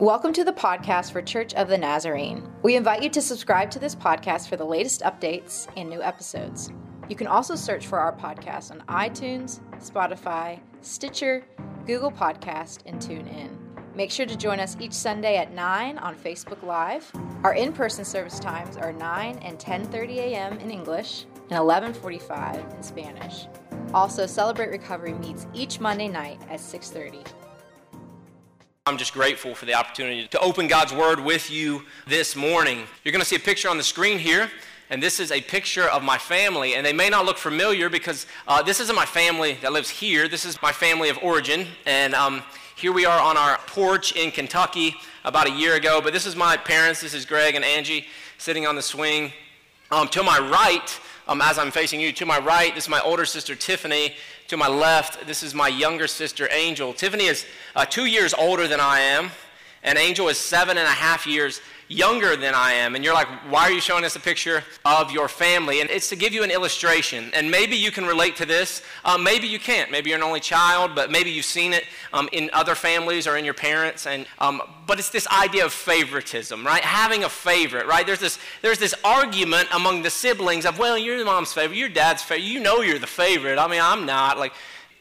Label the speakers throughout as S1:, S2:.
S1: Welcome to the podcast for Church of the Nazarene. We invite you to subscribe to this podcast for the latest updates and new episodes. You can also search for our podcast on iTunes, Spotify, Stitcher, Google Podcast, and TuneIn. Make sure to join us each Sunday at 9 on Facebook Live. Our in-person service times are 9 and 10:30 a.m. in English and 11:45 in Spanish. Also, Celebrate Recovery meets each Monday night at 6:30.
S2: I'm just grateful for the opportunity to open God's Word with you this morning. You're going to see a picture on the screen here, and this is a picture of my family. And they may not look familiar because uh, this isn't my family that lives here, this is my family of origin. And um, here we are on our porch in Kentucky about a year ago. But this is my parents, this is Greg and Angie sitting on the swing. Um, to my right, um, as I'm facing you, to my right, this is my older sister Tiffany. To my left, this is my younger sister Angel. Tiffany is uh, two years older than I am, and Angel is seven and a half years younger than I am. And you're like, why are you showing us a picture of your family? And it's to give you an illustration. And maybe you can relate to this. Um, maybe you can't. Maybe you're an only child, but maybe you've seen it um, in other families or in your parents. And, um, but it's this idea of favoritism, right? Having a favorite, right? There's this, there's this argument among the siblings of, well, you're the mom's favorite, you're dad's favorite. You know you're the favorite. I mean, I'm not. Like,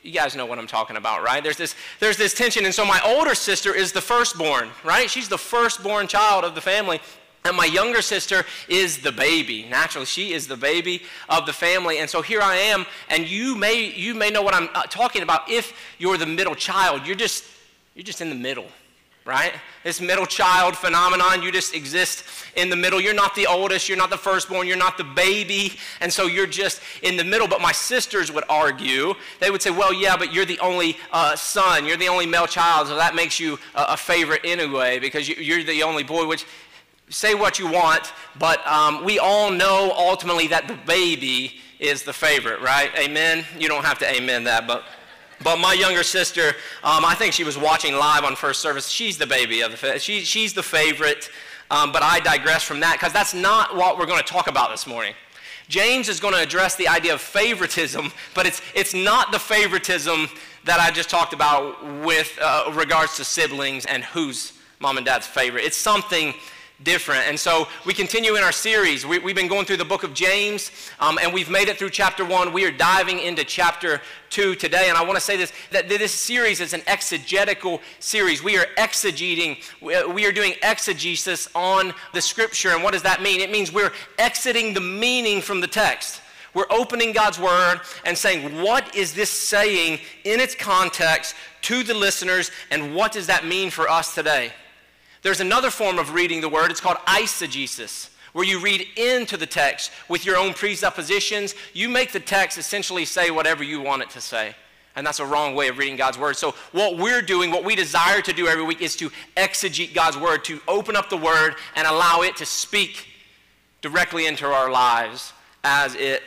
S2: you guys know what I'm talking about, right? There's this, there's this tension. And so my older sister is the firstborn, right? She's the firstborn child of the family. And my younger sister is the baby. Naturally, she is the baby of the family. And so here I am, and you may, you may know what I'm uh, talking about if you're the middle child. You're just, you're just in the middle right? This middle child phenomenon, you just exist in the middle. You're not the oldest, you're not the firstborn, you're not the baby, and so you're just in the middle. But my sisters would argue, they would say, well, yeah, but you're the only uh, son, you're the only male child, so that makes you a, a favorite anyway, because you, are the only boy, which say what you want, but um, we all know ultimately that the baby is the favorite, right? Amen? You don't have to amen that, but. But my younger sister, um, I think she was watching live on first service. She's the baby of the, she, she's the favorite. Um, but I digress from that because that's not what we're going to talk about this morning. James is going to address the idea of favoritism, but it's, it's not the favoritism that I just talked about with uh, regards to siblings and who's mom and dad's favorite. It's something different. And so we continue in our series. We, have been going through the book of James, um, and we've made it through chapter one. We are diving into chapter two today. And I want to say this that this series is an exegetical series. We are exegeting, we are doing exegesis on the scripture. And what does that mean? It means we're exiting the meaning from the text. We're opening God's word and saying, what is this saying in its context to the listeners, and what does that mean for us today? There's another form of reading the word, it's called eisegesis, where you read into the text with your own presuppositions. You make the text essentially say whatever you want it to say. And that's a wrong way of reading God's word. So, what we're doing, what we desire to do every week, is to exegete God's word, to open up the word and allow it to speak directly into our lives as it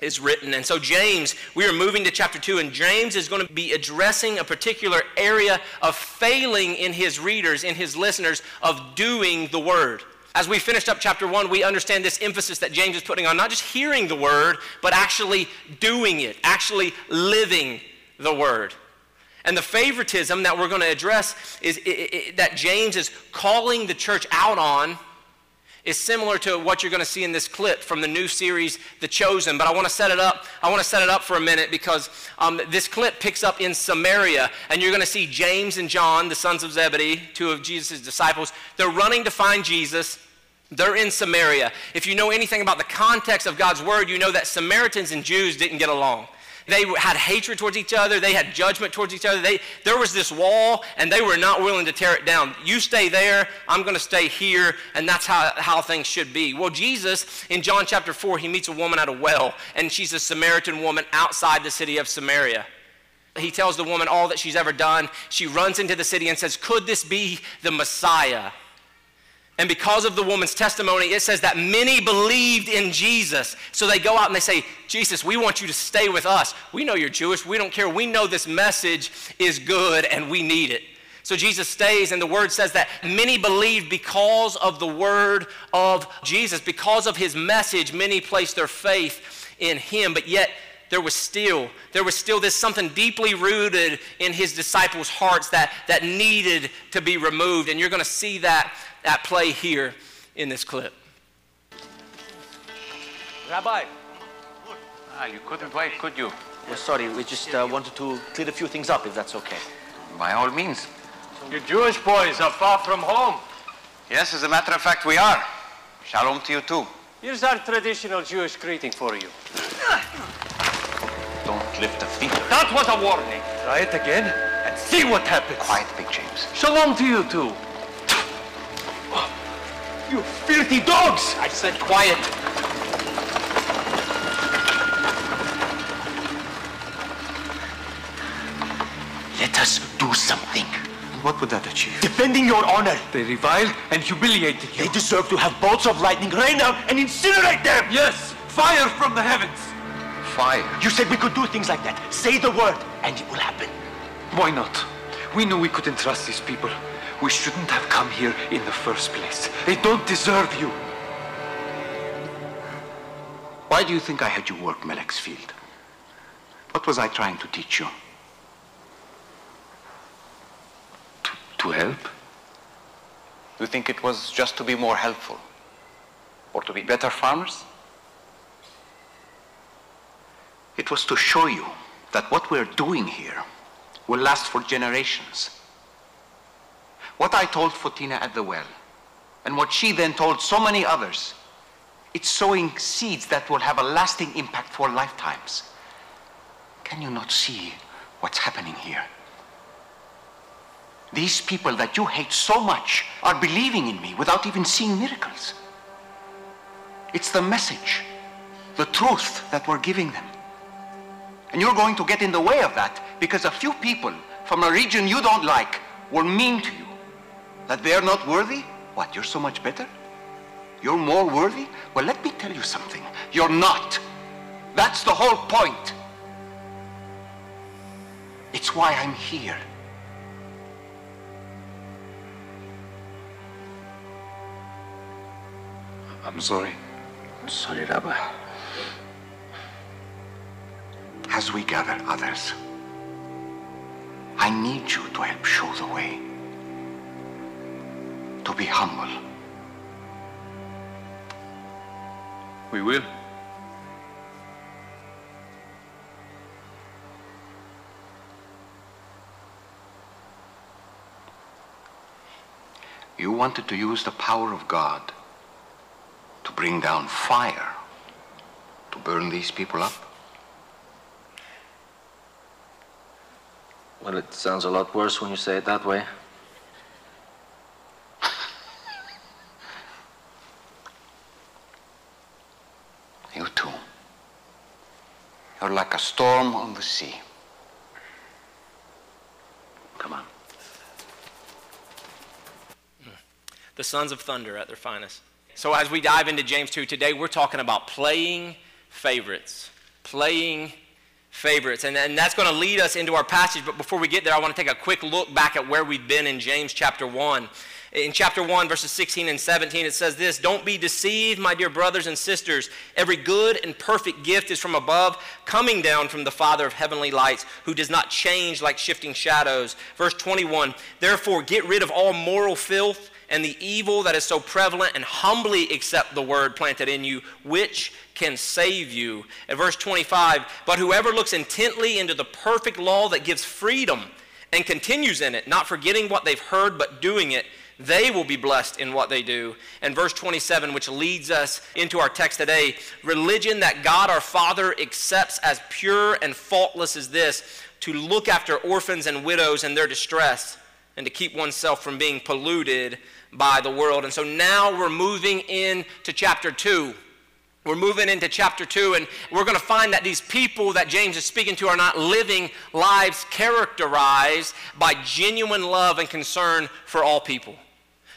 S2: is written. And so, James, we are moving to chapter 2, and James is going to be addressing a particular area of failing in his readers, in his listeners, of doing the word. As we finished up chapter 1, we understand this emphasis that James is putting on not just hearing the word, but actually doing it, actually living the word. And the favoritism that we're going to address is that James is calling the church out on is similar to what you're going to see in this clip from the new series, The Chosen. But I want to set it up. I want to set it up for a minute because um, this clip picks up in Samaria, and you're going to see James and John, the sons of Zebedee, two of Jesus' disciples. They're running to find Jesus. They're in Samaria. If you know anything about the context of God's word, you know that Samaritans and Jews didn't get along. They had hatred towards each other. They had judgment towards each other. They, there was this wall, and they were not willing to tear it down. You stay there, I'm going to stay here, and that's how, how things should be. Well, Jesus, in John chapter 4, he meets a woman at a well, and she's a Samaritan woman outside the city of Samaria. He tells the woman all that she's ever done. She runs into the city and says, Could this be the Messiah? And because of the woman's testimony, it says that many believed in Jesus. So they go out and they say, Jesus, we want you to stay with us. We know you're Jewish. We don't care. We know this message is good and we need it. So Jesus stays, and the word says that many believed because of the word of Jesus. Because of his message, many placed their faith in him. But yet, there was still there was still this something deeply rooted in his disciples' hearts that, that needed to be removed. And you're going to see that at play here in this clip.
S3: Rabbi.
S4: Ah, you couldn't wait, could you?
S3: We're sorry, we just uh, wanted to clear a few things up, if that's okay.
S4: By all means.
S5: You Jewish boys are far from home.
S4: Yes, as a matter of fact, we are. Shalom to you too.
S5: Here's our traditional Jewish greeting for you.
S4: Don't lift a finger.
S5: That was a warning. Try it again and see what happens.
S4: Quiet, Big James.
S5: Shalom to you too. You filthy dogs!
S2: I said quiet.
S3: Let us do something.
S4: What would that achieve?
S3: Defending your honor.
S5: They reviled and humiliated you.
S3: They deserve to have bolts of lightning rain down and incinerate them!
S5: Yes, fire from the heavens.
S4: Fire.
S3: You said we could do things like that. Say the word, and it will happen.
S6: Why not? We knew we couldn't trust these people. We shouldn't have come here in the first place. They don't deserve you.
S4: Why do you think I had you work Melek's field? What was I trying to teach you?
S6: To, to help?
S4: You think it was just to be more helpful? Or to be better farmers? It was to show you that what we're doing here will last for generations. What I told Photina at the well, and what she then told so many others, it's sowing seeds that will have a lasting impact for lifetimes. Can you not see what's happening here? These people that you hate so much are believing in me without even seeing miracles. It's the message, the truth that we're giving them. And you're going to get in the way of that because a few people from a region you don't like were mean to you. That they're not worthy? What, you're so much better? You're more worthy? Well, let me tell you something. You're not. That's the whole point. It's why I'm here.
S6: I'm sorry.
S3: I'm Sorry, Rabbi.
S4: As we gather others, I need you to help show the way. To be humble.
S6: We will.
S4: You wanted to use the power of God to bring down fire to burn these people up?
S3: Well, it sounds a lot worse when you say it that way.
S4: You too. You're like a storm on the sea. Come on.
S2: the sons of thunder at their finest. So, as we dive into James 2 today, we're talking about playing favorites. Playing favorites. And, and that's going to lead us into our passage. But before we get there, I want to take a quick look back at where we've been in James chapter 1. In chapter 1, verses 16 and 17, it says this Don't be deceived, my dear brothers and sisters. Every good and perfect gift is from above, coming down from the Father of heavenly lights, who does not change like shifting shadows. Verse 21 Therefore, get rid of all moral filth and the evil that is so prevalent, and humbly accept the word planted in you, which can save you. At verse 25, but whoever looks intently into the perfect law that gives freedom and continues in it, not forgetting what they've heard, but doing it, they will be blessed in what they do. And verse 27, which leads us into our text today religion that God our Father accepts as pure and faultless as this to look after orphans and widows in their distress and to keep oneself from being polluted by the world. And so now we're moving into chapter 2. We're moving into chapter 2, and we're going to find that these people that James is speaking to are not living lives characterized by genuine love and concern for all people.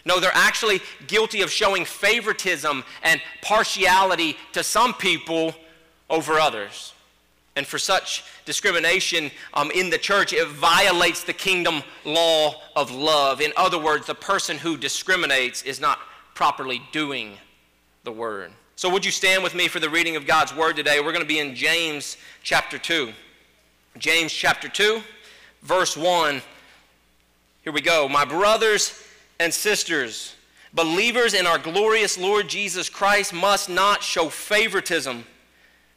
S2: No, they're actually guilty of showing favoritism and partiality to some people over others. And for such discrimination um, in the church, it violates the kingdom law of love. In other words, the person who discriminates is not properly doing the word. So, would you stand with me for the reading of God's word today? We're going to be in James chapter 2. James chapter 2, verse 1. Here we go. My brothers and sisters, believers in our glorious Lord Jesus Christ must not show favoritism.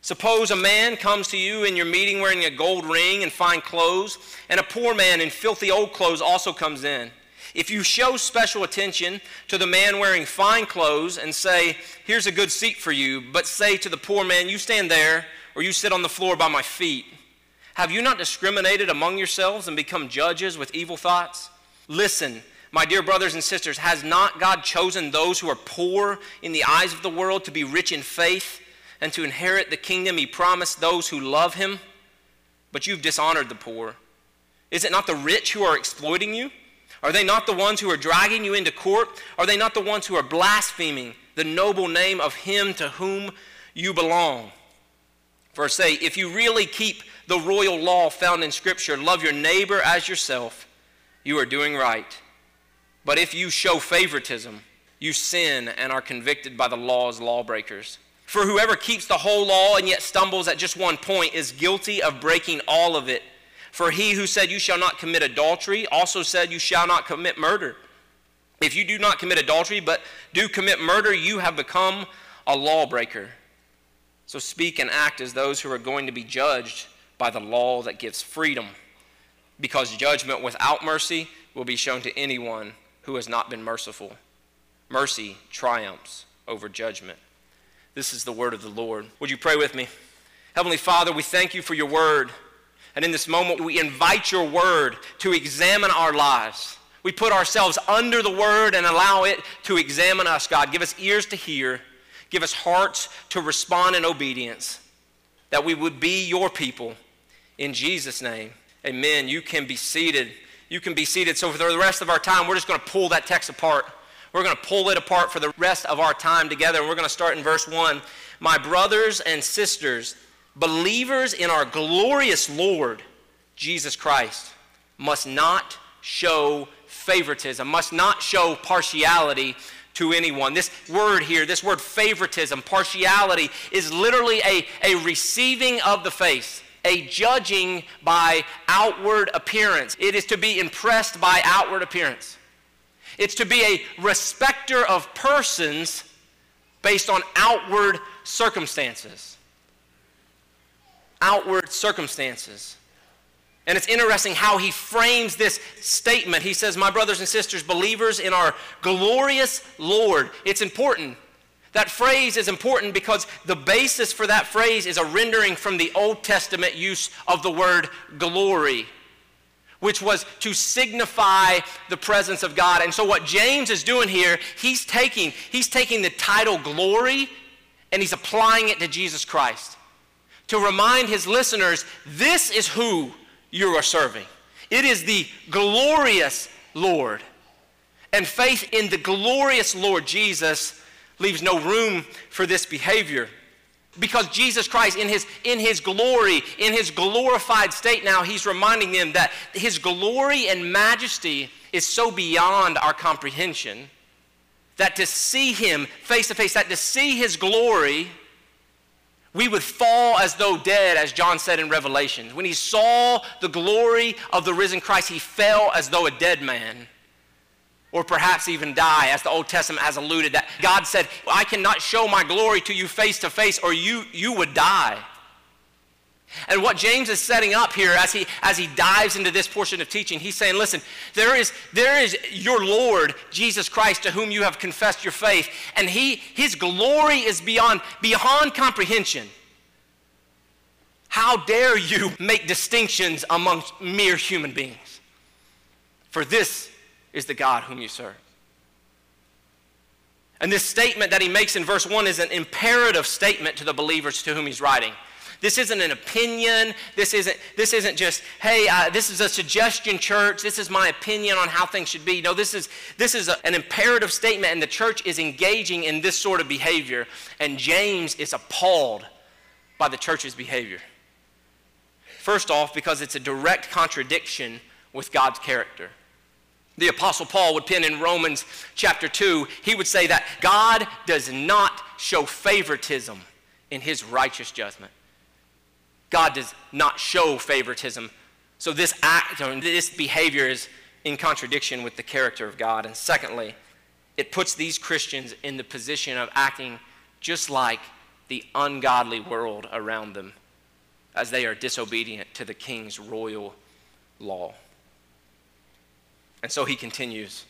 S2: Suppose a man comes to you in your meeting wearing a gold ring and fine clothes, and a poor man in filthy old clothes also comes in. If you show special attention to the man wearing fine clothes and say, Here's a good seat for you, but say to the poor man, You stand there, or you sit on the floor by my feet, have you not discriminated among yourselves and become judges with evil thoughts? Listen, my dear brothers and sisters, has not God chosen those who are poor in the eyes of the world to be rich in faith and to inherit the kingdom he promised those who love him? But you've dishonored the poor. Is it not the rich who are exploiting you? Are they not the ones who are dragging you into court? Are they not the ones who are blaspheming the noble name of him to whom you belong? Verse 8 If you really keep the royal law found in Scripture, love your neighbor as yourself, you are doing right. But if you show favoritism, you sin and are convicted by the law's lawbreakers. For whoever keeps the whole law and yet stumbles at just one point is guilty of breaking all of it. For he who said, You shall not commit adultery, also said, You shall not commit murder. If you do not commit adultery, but do commit murder, you have become a lawbreaker. So speak and act as those who are going to be judged by the law that gives freedom, because judgment without mercy will be shown to anyone who has not been merciful. Mercy triumphs over judgment. This is the word of the Lord. Would you pray with me? Heavenly Father, we thank you for your word. And in this moment, we invite your word to examine our lives. We put ourselves under the word and allow it to examine us, God. Give us ears to hear, give us hearts to respond in obedience, that we would be your people. In Jesus' name, amen. You can be seated. You can be seated. So, for the rest of our time, we're just going to pull that text apart. We're going to pull it apart for the rest of our time together. And we're going to start in verse 1. My brothers and sisters, believers in our glorious Lord Jesus Christ must not show favoritism, must not show partiality to anyone. This word here, this word favoritism, partiality, is literally a, a receiving of the face, a judging by outward appearance. It is to be impressed by outward appearance. It's to be a respecter of persons based on outward circumstances outward circumstances. And it's interesting how he frames this statement. He says, My brothers and sisters, believers in our glorious Lord. It's important. That phrase is important because the basis for that phrase is a rendering from the Old Testament use of the word glory, which was to signify the presence of God. And so what James is doing here, he's taking, he's taking the title glory and he's applying it to Jesus Christ to remind his listeners this is who you are serving. It is the glorious Lord. And faith in the glorious Lord Jesus leaves no room for this behavior. Because Jesus Christ, in his, in his glory, in his glorified state now, he's reminding them that his glory and majesty is so beyond our comprehension that to see him face to face, that to see his glory, we would fall as though dead, as John said in Revelation. When he saw the glory of the risen Christ, he fell as though a dead man, or perhaps even die, as the Old Testament has alluded that God said, I cannot show my glory to you face to face, or you, you would die. And what James is setting up here as he, as he dives into this portion of teaching, he's saying, listen, there is, there is your Lord, Jesus Christ, to whom you have confessed your faith, and he, his glory is beyond, beyond comprehension. How dare you make distinctions amongst mere human beings? For this is the God whom you serve. And this statement that he makes in verse 1 is an imperative statement to the believers to whom he's writing. This isn't an opinion. This isn't, this isn't just, hey, uh, this is a suggestion, church. This is my opinion on how things should be. No, this is, this is a, an imperative statement, and the church is engaging in this sort of behavior. And James is appalled by the church's behavior. First off, because it's a direct contradiction with God's character. The Apostle Paul would pen in Romans chapter 2, he would say that God does not show favoritism in his righteous judgment. God does not show favoritism. So this act, this behavior is in contradiction with the character of God. And secondly, it puts these Christians in the position of acting just like the ungodly world around them as they are disobedient to the king's royal law. And so he continues.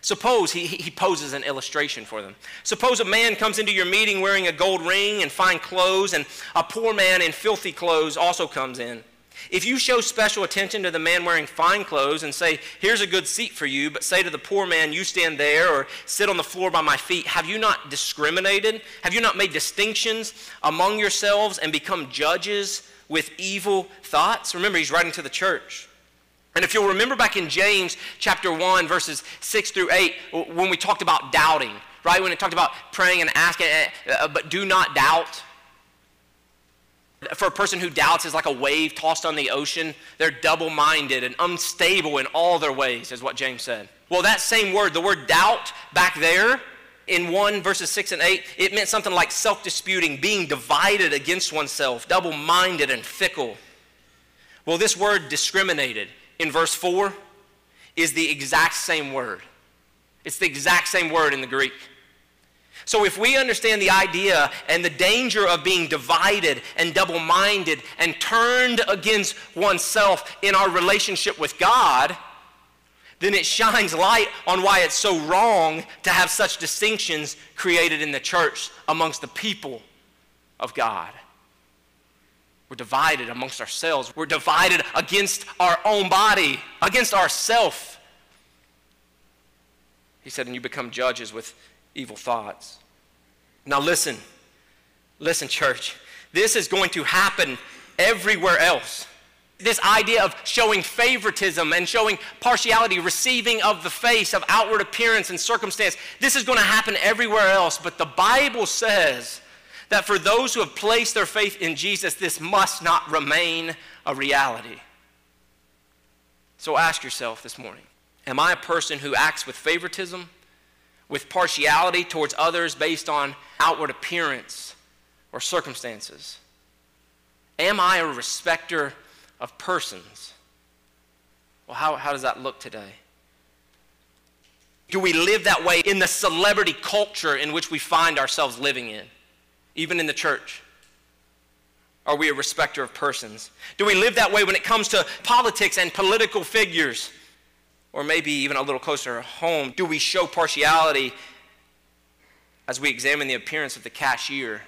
S2: Suppose he, he poses an illustration for them. Suppose a man comes into your meeting wearing a gold ring and fine clothes, and a poor man in filthy clothes also comes in. If you show special attention to the man wearing fine clothes and say, Here's a good seat for you, but say to the poor man, You stand there or sit on the floor by my feet, have you not discriminated? Have you not made distinctions among yourselves and become judges with evil thoughts? Remember, he's writing to the church. And if you'll remember back in James chapter 1, verses 6 through 8, when we talked about doubting, right? When it talked about praying and asking, uh, but do not doubt. For a person who doubts is like a wave tossed on the ocean. They're double minded and unstable in all their ways, is what James said. Well, that same word, the word doubt back there in 1 verses 6 and 8, it meant something like self disputing, being divided against oneself, double minded and fickle. Well, this word discriminated in verse 4 is the exact same word. It's the exact same word in the Greek. So, if we understand the idea and the danger of being divided and double minded and turned against oneself in our relationship with God, then it shines light on why it's so wrong to have such distinctions created in the church amongst the people of God. We're divided amongst ourselves. We're divided against our own body, against ourself. He said, and you become judges with evil thoughts. Now, listen, listen, church. This is going to happen everywhere else. This idea of showing favoritism and showing partiality, receiving of the face, of outward appearance and circumstance, this is going to happen everywhere else. But the Bible says that for those who have placed their faith in Jesus, this must not remain a reality. So ask yourself this morning Am I a person who acts with favoritism, with partiality towards others based on outward appearance or circumstances? Am I a respecter of persons? Well, how, how does that look today? Do we live that way in the celebrity culture in which we find ourselves living in? Even in the church? Are we a respecter of persons? Do we live that way when it comes to politics and political figures? Or maybe even a little closer home, do we show partiality as we examine the appearance of the cashier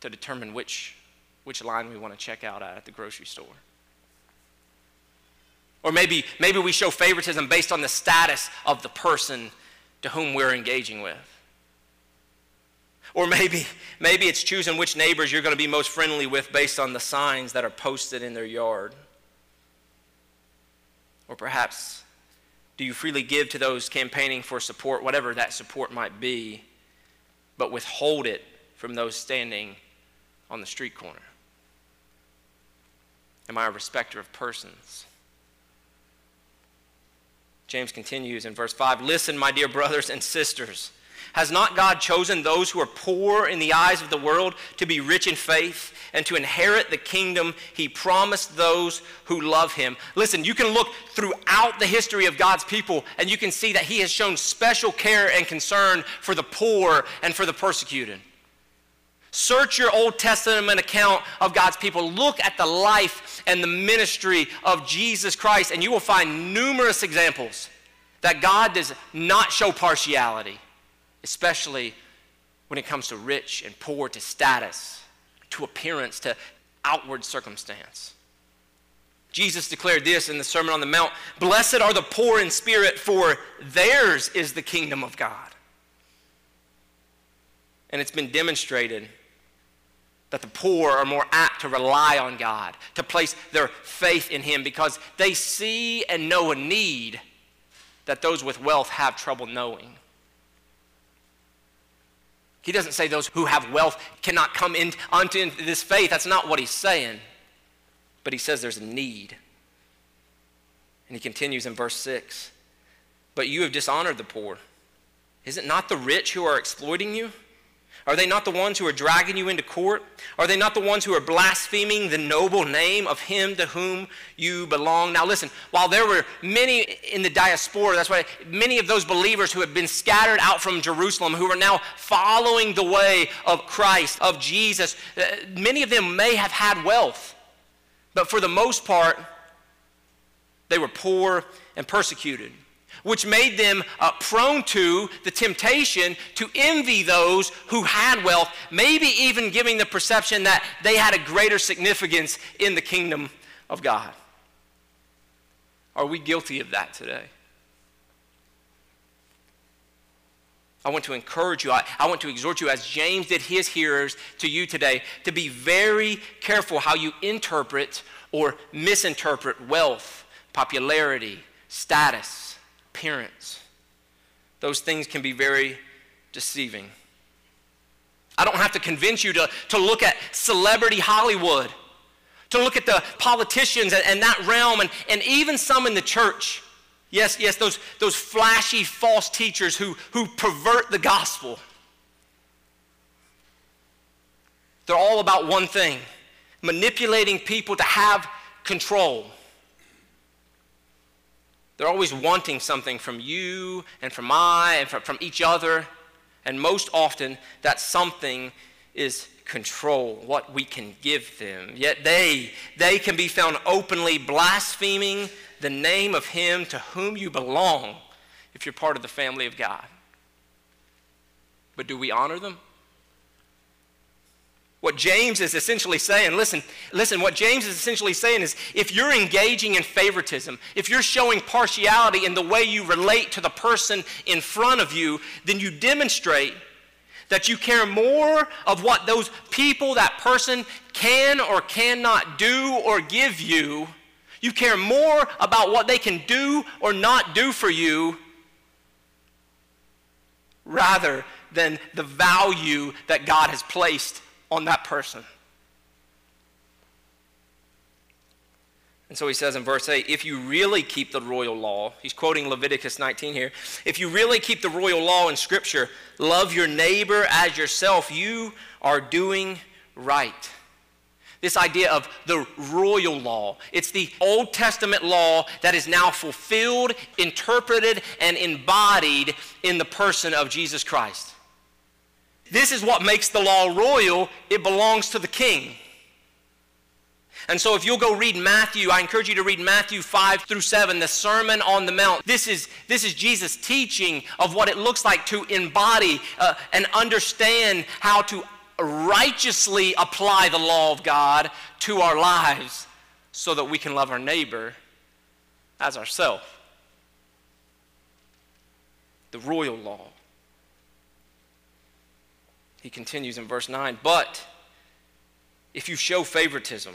S2: to determine which, which line we want to check out at at the grocery store? Or maybe, maybe we show favoritism based on the status of the person to whom we're engaging with. Or maybe, maybe it's choosing which neighbors you're going to be most friendly with based on the signs that are posted in their yard. Or perhaps, do you freely give to those campaigning for support, whatever that support might be, but withhold it from those standing on the street corner? Am I a respecter of persons? James continues in verse 5 Listen, my dear brothers and sisters. Has not God chosen those who are poor in the eyes of the world to be rich in faith and to inherit the kingdom he promised those who love him? Listen, you can look throughout the history of God's people and you can see that he has shown special care and concern for the poor and for the persecuted. Search your Old Testament account of God's people. Look at the life and the ministry of Jesus Christ, and you will find numerous examples that God does not show partiality especially when it comes to rich and poor, to status, to appearance, to outward circumstance. Jesus declared this in the Sermon on the Mount Blessed are the poor in spirit, for theirs is the kingdom of God. And it's been demonstrated that the poor are more apt to rely on God, to place their faith in Him, because they see and know a need that those with wealth have trouble knowing. He doesn't say those who have wealth cannot come in, this faith. That's not what he's saying. But he says there's a need. And he continues in verse 6 but you have dishonored the poor. Is it not the rich who are exploiting you? Are they not the ones who are dragging you into court? Are they not the ones who are blaspheming the noble name of him to whom you belong? Now, listen, while there were many in the diaspora, that's why many of those believers who had been scattered out from Jerusalem, who are now following the way of Christ, of Jesus, uh, many of them may have had wealth, but for the most part, they were poor and persecuted which made them uh, prone to the temptation to envy those who had wealth, maybe even giving the perception that they had a greater significance in the kingdom of God. Are we guilty of that today? I want to encourage you, I, I, want to exhort you, as James did his hearers to you today, to be very careful how you interpret or misinterpret wealth, popularity, status appearance. Those things can be very deceiving. I don't have to convince you to, to look at celebrity Hollywood, to look at the politicians and, and that realm, and, and even some in the church. Yes, yes, those, those flashy false teachers who, who pervert the gospel. They're all about one thing manipulating people to have control. They're always wanting something from you and from I and from, from each other. And most often, that something is control, what we can give them. Yet they, they can be found openly blaspheming the name of Him to whom you belong if you're part of the family of God. But do we honor them? What James is essentially saying, listen, listen, what James is essentially saying is if you're engaging in favoritism, if you're showing partiality in the way you relate to the person in front of you, then you demonstrate that you care more of what those people, that person can or cannot do or give you. You care more about what they can do or not do for you rather than the value that God has placed on that person. And so he says in verse 8, if you really keep the royal law, he's quoting Leviticus 19 here. If you really keep the royal law in Scripture, love your neighbor as yourself, you are doing right. This idea of the royal law. It's the Old Testament law that is now fulfilled, interpreted, and embodied in the person of Jesus Christ. This is what makes the law royal. It belongs to the king. And so, if you'll go read Matthew, I encourage you to read Matthew 5 through 7, the Sermon on the Mount. This is, this is Jesus' teaching of what it looks like to embody uh, and understand how to righteously apply the law of God to our lives so that we can love our neighbor as ourselves. The royal law. He continues in verse 9, but if you show favoritism,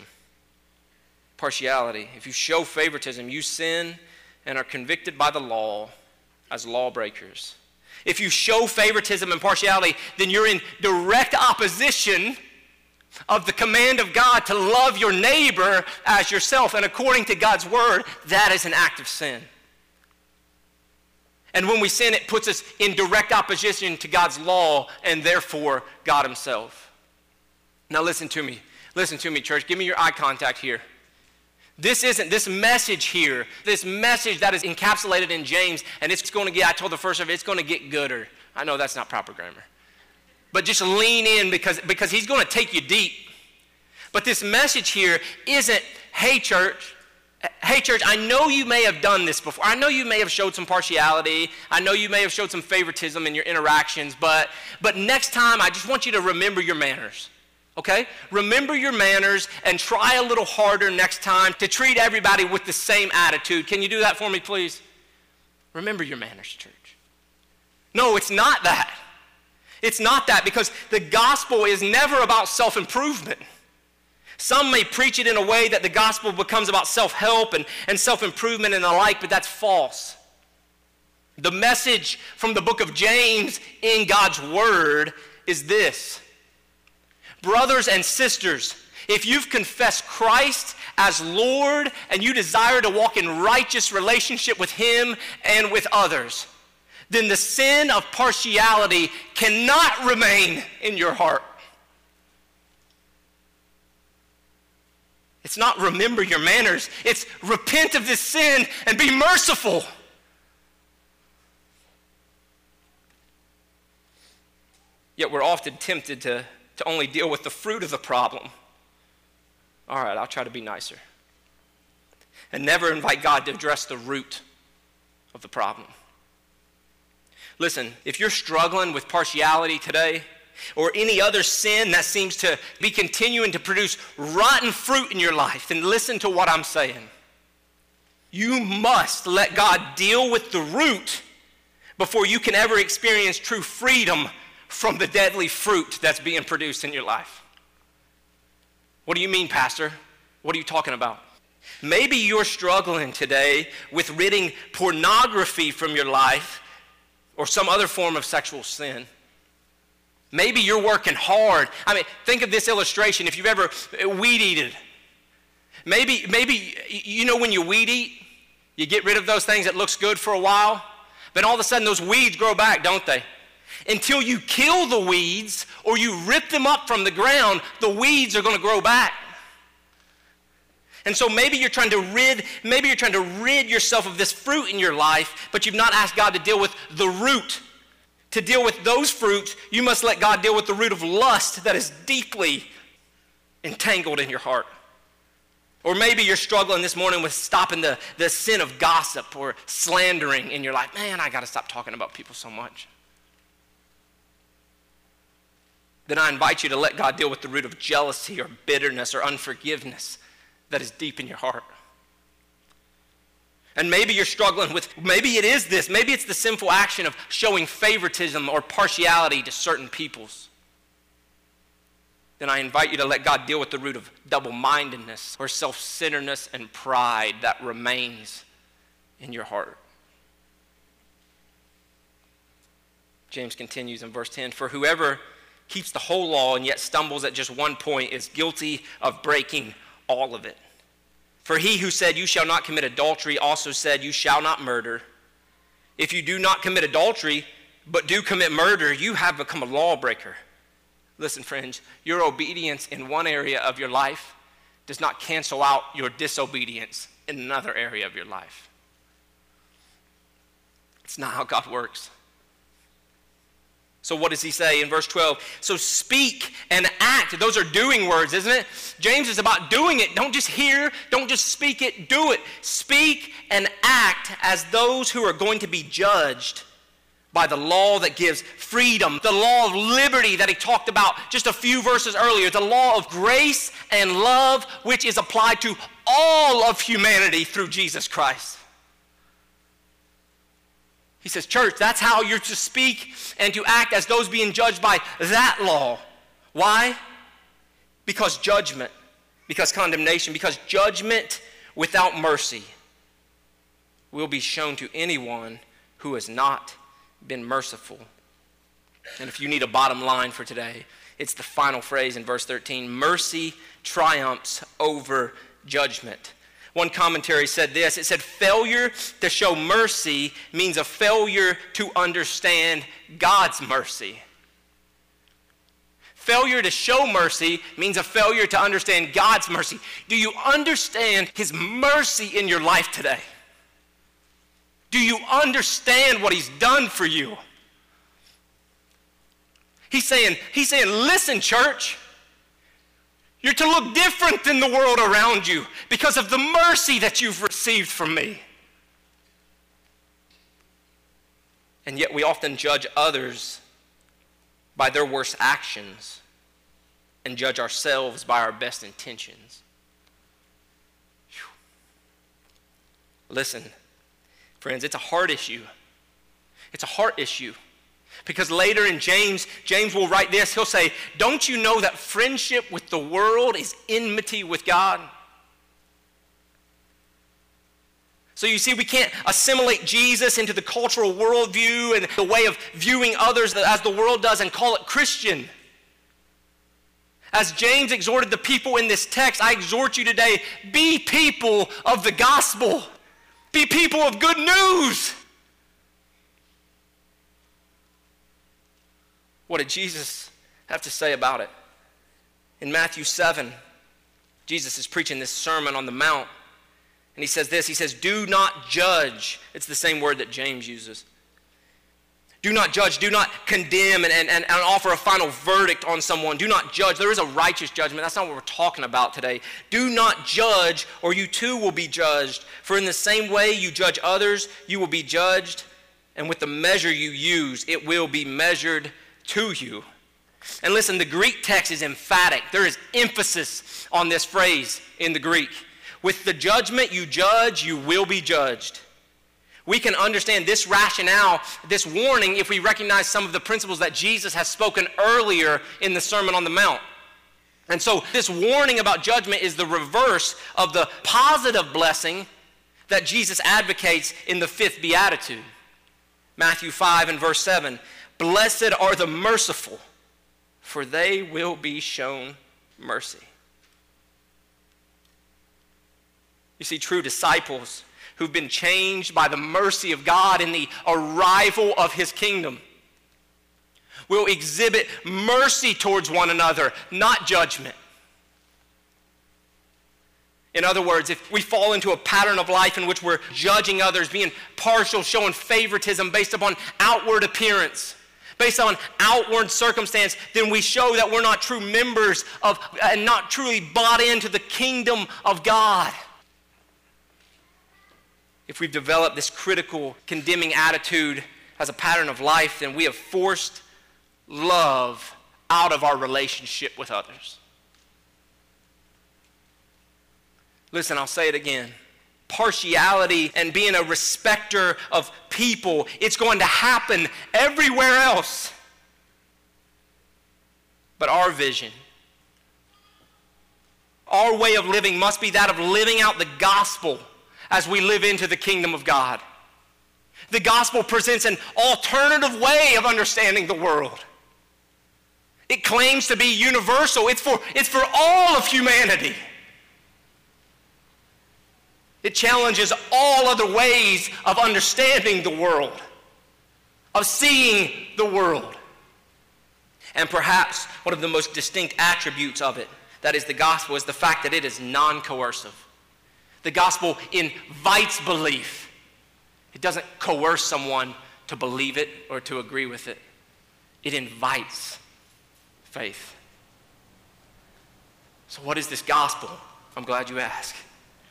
S2: partiality, if you show favoritism, you sin and are convicted by the law as lawbreakers. If you show favoritism and partiality, then you're in direct opposition of the command of God to love your neighbor as yourself. And according to God's word, that is an act of sin. And when we sin, it puts us in direct opposition to God's law and therefore God Himself. Now, listen to me. Listen to me, church. Give me your eye contact here. This isn't, this message here, this message that is encapsulated in James, and it's going to get, I told the first of it, it's going to get gooder. I know that's not proper grammar. But just lean in because, because he's going to take you deep. But this message here isn't, hey, church, Hey, church, I know you may have done this before. I know you may have showed some partiality. I know you may have showed some favoritism in your interactions, but, but next time, I just want you to remember your manners. Okay? Remember your manners and try a little harder next time to treat everybody with the same attitude. Can you do that for me, please? Remember your manners, church. No, it's not that. It's not that because the gospel is never about self improvement. Some may preach it in a way that the gospel becomes about self help and, and self improvement and the like, but that's false. The message from the book of James in God's word is this Brothers and sisters, if you've confessed Christ as Lord and you desire to walk in righteous relationship with Him and with others, then the sin of partiality cannot remain in your heart. It's not remember your manners, it's repent of this sin and be merciful. Yet we're often tempted to, to only deal with the fruit of the problem. All right, I'll try to be nicer. And never invite God to address the root of the problem. Listen, if you're struggling with partiality today, or any other sin that seems to be continuing to produce rotten fruit in your life, then listen to what I'm saying. You must let God deal with the root before you can ever experience true freedom from the deadly fruit that's being produced in your life. What do you mean, Pastor? What are you talking about? Maybe you're struggling today with ridding pornography from your life or some other form of sexual sin. Maybe you're working hard. I mean, think of this illustration if you've ever uh, weed eaten. Maybe, maybe you know when you weed eat, you get rid of those things that looks good for a while, then all of a sudden those weeds grow back, don't they? Until you kill the weeds or you rip them up from the ground, the weeds are going to grow back. And so maybe you're trying to rid, maybe you're trying to rid yourself of this fruit in your life, but you've not asked God to deal with the root. To deal with those fruits, you must let God deal with the root of lust that is deeply entangled in your heart. Or maybe you're struggling this morning with stopping the, the sin of gossip or slandering in your life. Man, I got to stop talking about people so much. Then I invite you to let God deal with the root of jealousy or bitterness or unforgiveness that is deep in your heart. And maybe you're struggling with, maybe it is this, maybe it's the sinful action of showing favoritism or partiality to certain peoples. Then I invite you to let God deal with the root of double mindedness or self centeredness and pride that remains in your heart. James continues in verse 10 For whoever keeps the whole law and yet stumbles at just one point is guilty of breaking all of it. For he who said, You shall not commit adultery, also said, You shall not murder. If you do not commit adultery, but do commit murder, you have become a lawbreaker. Listen, friends, your obedience in one area of your life does not cancel out your disobedience in another area of your life. It's not how God works. So, what does he say in verse 12? So, speak and act. Those are doing words, isn't it? James is about doing it. Don't just hear, don't just speak it, do it. Speak and act as those who are going to be judged by the law that gives freedom, the law of liberty that he talked about just a few verses earlier, the law of grace and love, which is applied to all of humanity through Jesus Christ. He says, Church, that's how you're to speak and to act as those being judged by that law. Why? Because judgment, because condemnation, because judgment without mercy will be shown to anyone who has not been merciful. And if you need a bottom line for today, it's the final phrase in verse 13 mercy triumphs over judgment. One commentary said this it said, failure to show mercy means a failure to understand God's mercy. Failure to show mercy means a failure to understand God's mercy. Do you understand His mercy in your life today? Do you understand what He's done for you? He's saying, He's saying, listen, church. You're to look different than the world around you because of the mercy that you've received from me. And yet we often judge others by their worst actions and judge ourselves by our best intentions. Whew. Listen, friends, it's a heart issue. It's a heart issue. Because later in James, James will write this. He'll say, Don't you know that friendship with the world is enmity with God? So you see, we can't assimilate Jesus into the cultural worldview and the way of viewing others as the world does and call it Christian. As James exhorted the people in this text, I exhort you today be people of the gospel, be people of good news. What did Jesus have to say about it? In Matthew 7, Jesus is preaching this Sermon on the Mount, and he says this He says, Do not judge. It's the same word that James uses. Do not judge, do not condemn and, and, and, offer a final verdict on someone. Do not judge. There is a righteous judgment. That's not what we're talking about today. Do not judge, or you too will be judged. For in the same way you judge others, you will be judged, and with the measure you use, it will be measured to you. And listen, the Greek text is emphatic. There is emphasis on this phrase in the Greek. With the judgment you judge, you will be judged. We can understand this rationale, this warning, if we recognize some of the principles that Jesus has spoken earlier in the Sermon on the Mount. And so, this warning about judgment is the reverse of the positive blessing that Jesus advocates in the fifth beatitude. Matthew 5 and verse 7 Blessed are the merciful, for they will be shown mercy. You see, true disciples who've been changed by the mercy of God in the arrival of his kingdom will exhibit mercy towards one another, not judgment. In other words, if we fall into a pattern of life in which we're judging others, being partial, showing favoritism based upon outward appearance, based on outward circumstance, then we show that we're not true members of and not truly bought into the kingdom of God if we've developed this critical, condemning attitude as a pattern of life, then we have forced love out of our relationship with others. Listen, I'll say it again. Partiality and being a respecter of people, it's going to happen everywhere else. But our vision, our way of living must be that of living out the gospel as we live into the kingdom of God. The gospel presents an alternative way of understanding the world. It claims to be universal, it's for, it's for all of humanity. It challenges all other ways of understanding the world, of seeing the world. And perhaps one of the most distinct attributes of it, that is the gospel, is the fact that it is non coercive. The gospel invites belief, it doesn't coerce someone to believe it or to agree with it, it invites faith. So, what is this gospel? I'm glad you asked.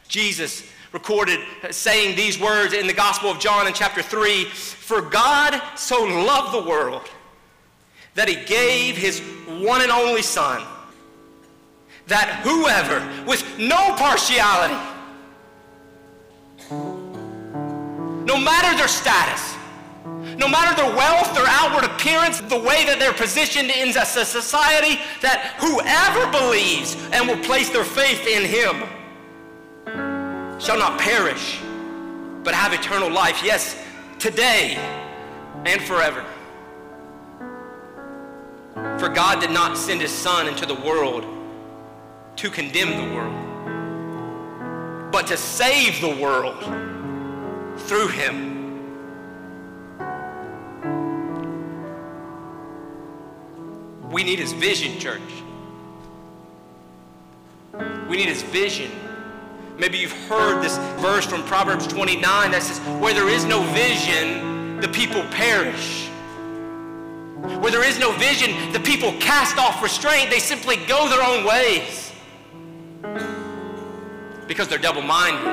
S2: Jesus recorded uh, saying these words in the Gospel of John in chapter 3 For God so loved the world that he gave his one and only Son, that whoever, with no partiality, no matter their status, no matter their wealth, their outward appearance, the way that they're positioned in a society, that whoever believes and will place their faith in him shall not perish, but have eternal life. Yes, today and forever. For God did not send his Son into the world to condemn the world but to save the world through him. We need his vision, church. We need his vision. Maybe you've heard this verse from Proverbs 29 that says, Where there is no vision, the people perish. Where there is no vision, the people cast off restraint. They simply go their own ways because they're double minded.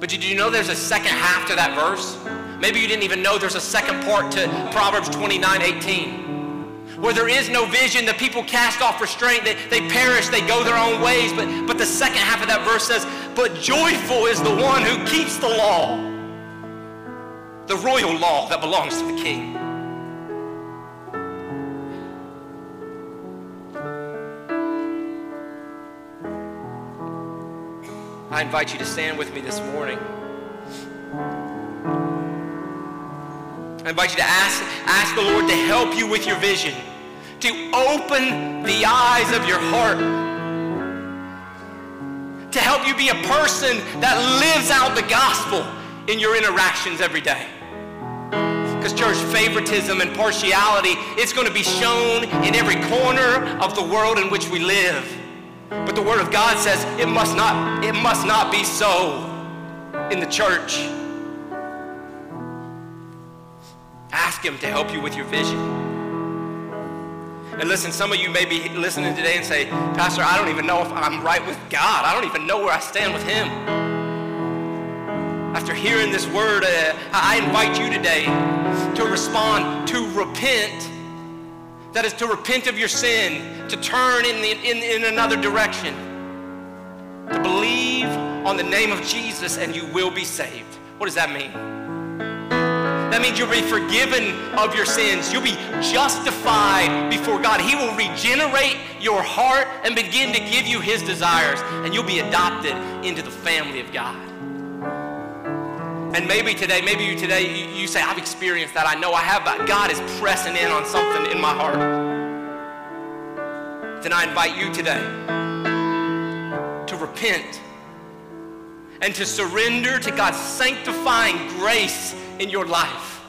S2: But did you know there's a second half to that verse? Maybe you didn't even know there's a second part to Proverbs 29 18. Where there is no vision, the people cast off restraint, they, they perish, they go their own ways. But, but the second half of that verse says, But joyful is the one who keeps the law, the royal law that belongs to the king. I invite you to stand with me this morning. I invite you to ask, ask the Lord to help you with your vision, to open the eyes of your heart, to help you be a person that lives out the gospel in your interactions every day. Because, church, favoritism and partiality, it's going to be shown in every corner of the world in which we live. But the Word of God says it must not, it must not be so in the church. Ask Him to help you with your vision. And listen, some of you may be listening today and say, Pastor, I don't even know if I'm right with God. I don't even know where I stand with Him. After hearing this word, uh, I invite you today to respond, to repent. That is to repent of your sin, to turn in, the, in, in another direction, to believe on the name of Jesus, and you will be saved. What does that mean? That means you'll be forgiven of your sins. You'll be justified before God. He will regenerate your heart and begin to give you his desires, and you'll be adopted into the family of God. And maybe today, maybe you today, you, say, I've experienced that. I know I have, but God is pressing in on something in my heart. Then I invite you today to repent and to surrender to God's sanctifying grace in your life.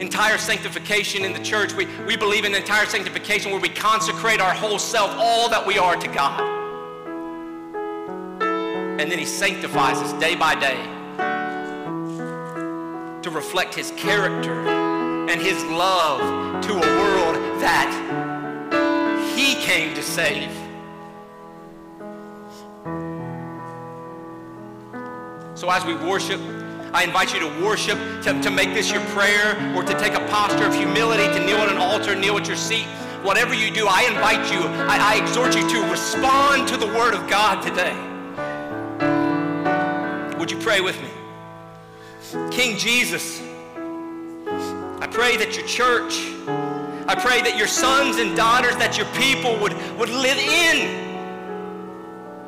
S2: Entire sanctification in the church, we, we believe in entire sanctification where we consecrate our whole self, all that we are to God and then he sanctifies us day by day to reflect his character and his love to a world that he came to save. So as we worship, I invite you to worship, to, to make this your prayer, or to take a posture of humility, to kneel at an altar, kneel at your seat. Whatever you do, I invite you, I, I exhort you to respond to the Word of God today. Would you pray with me? King Jesus, I pray that your church, I pray that your sons and daughters, that your people would, would live in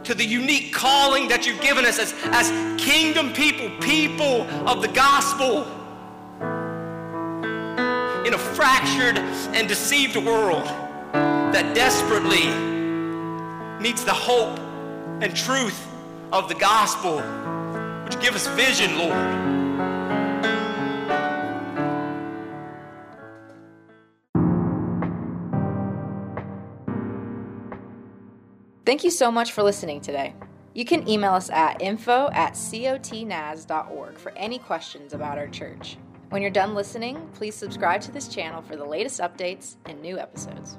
S2: to the unique calling that you've given us as, as kingdom people, people of the gospel in a fractured and deceived world that desperately needs the hope and truth of the gospel. Would you give us vision, Lord?
S1: Thank you so much for listening today. You can email us at info at cotnaz.org for any questions about our church. When you're done listening, please subscribe to this channel for the latest updates and new episodes.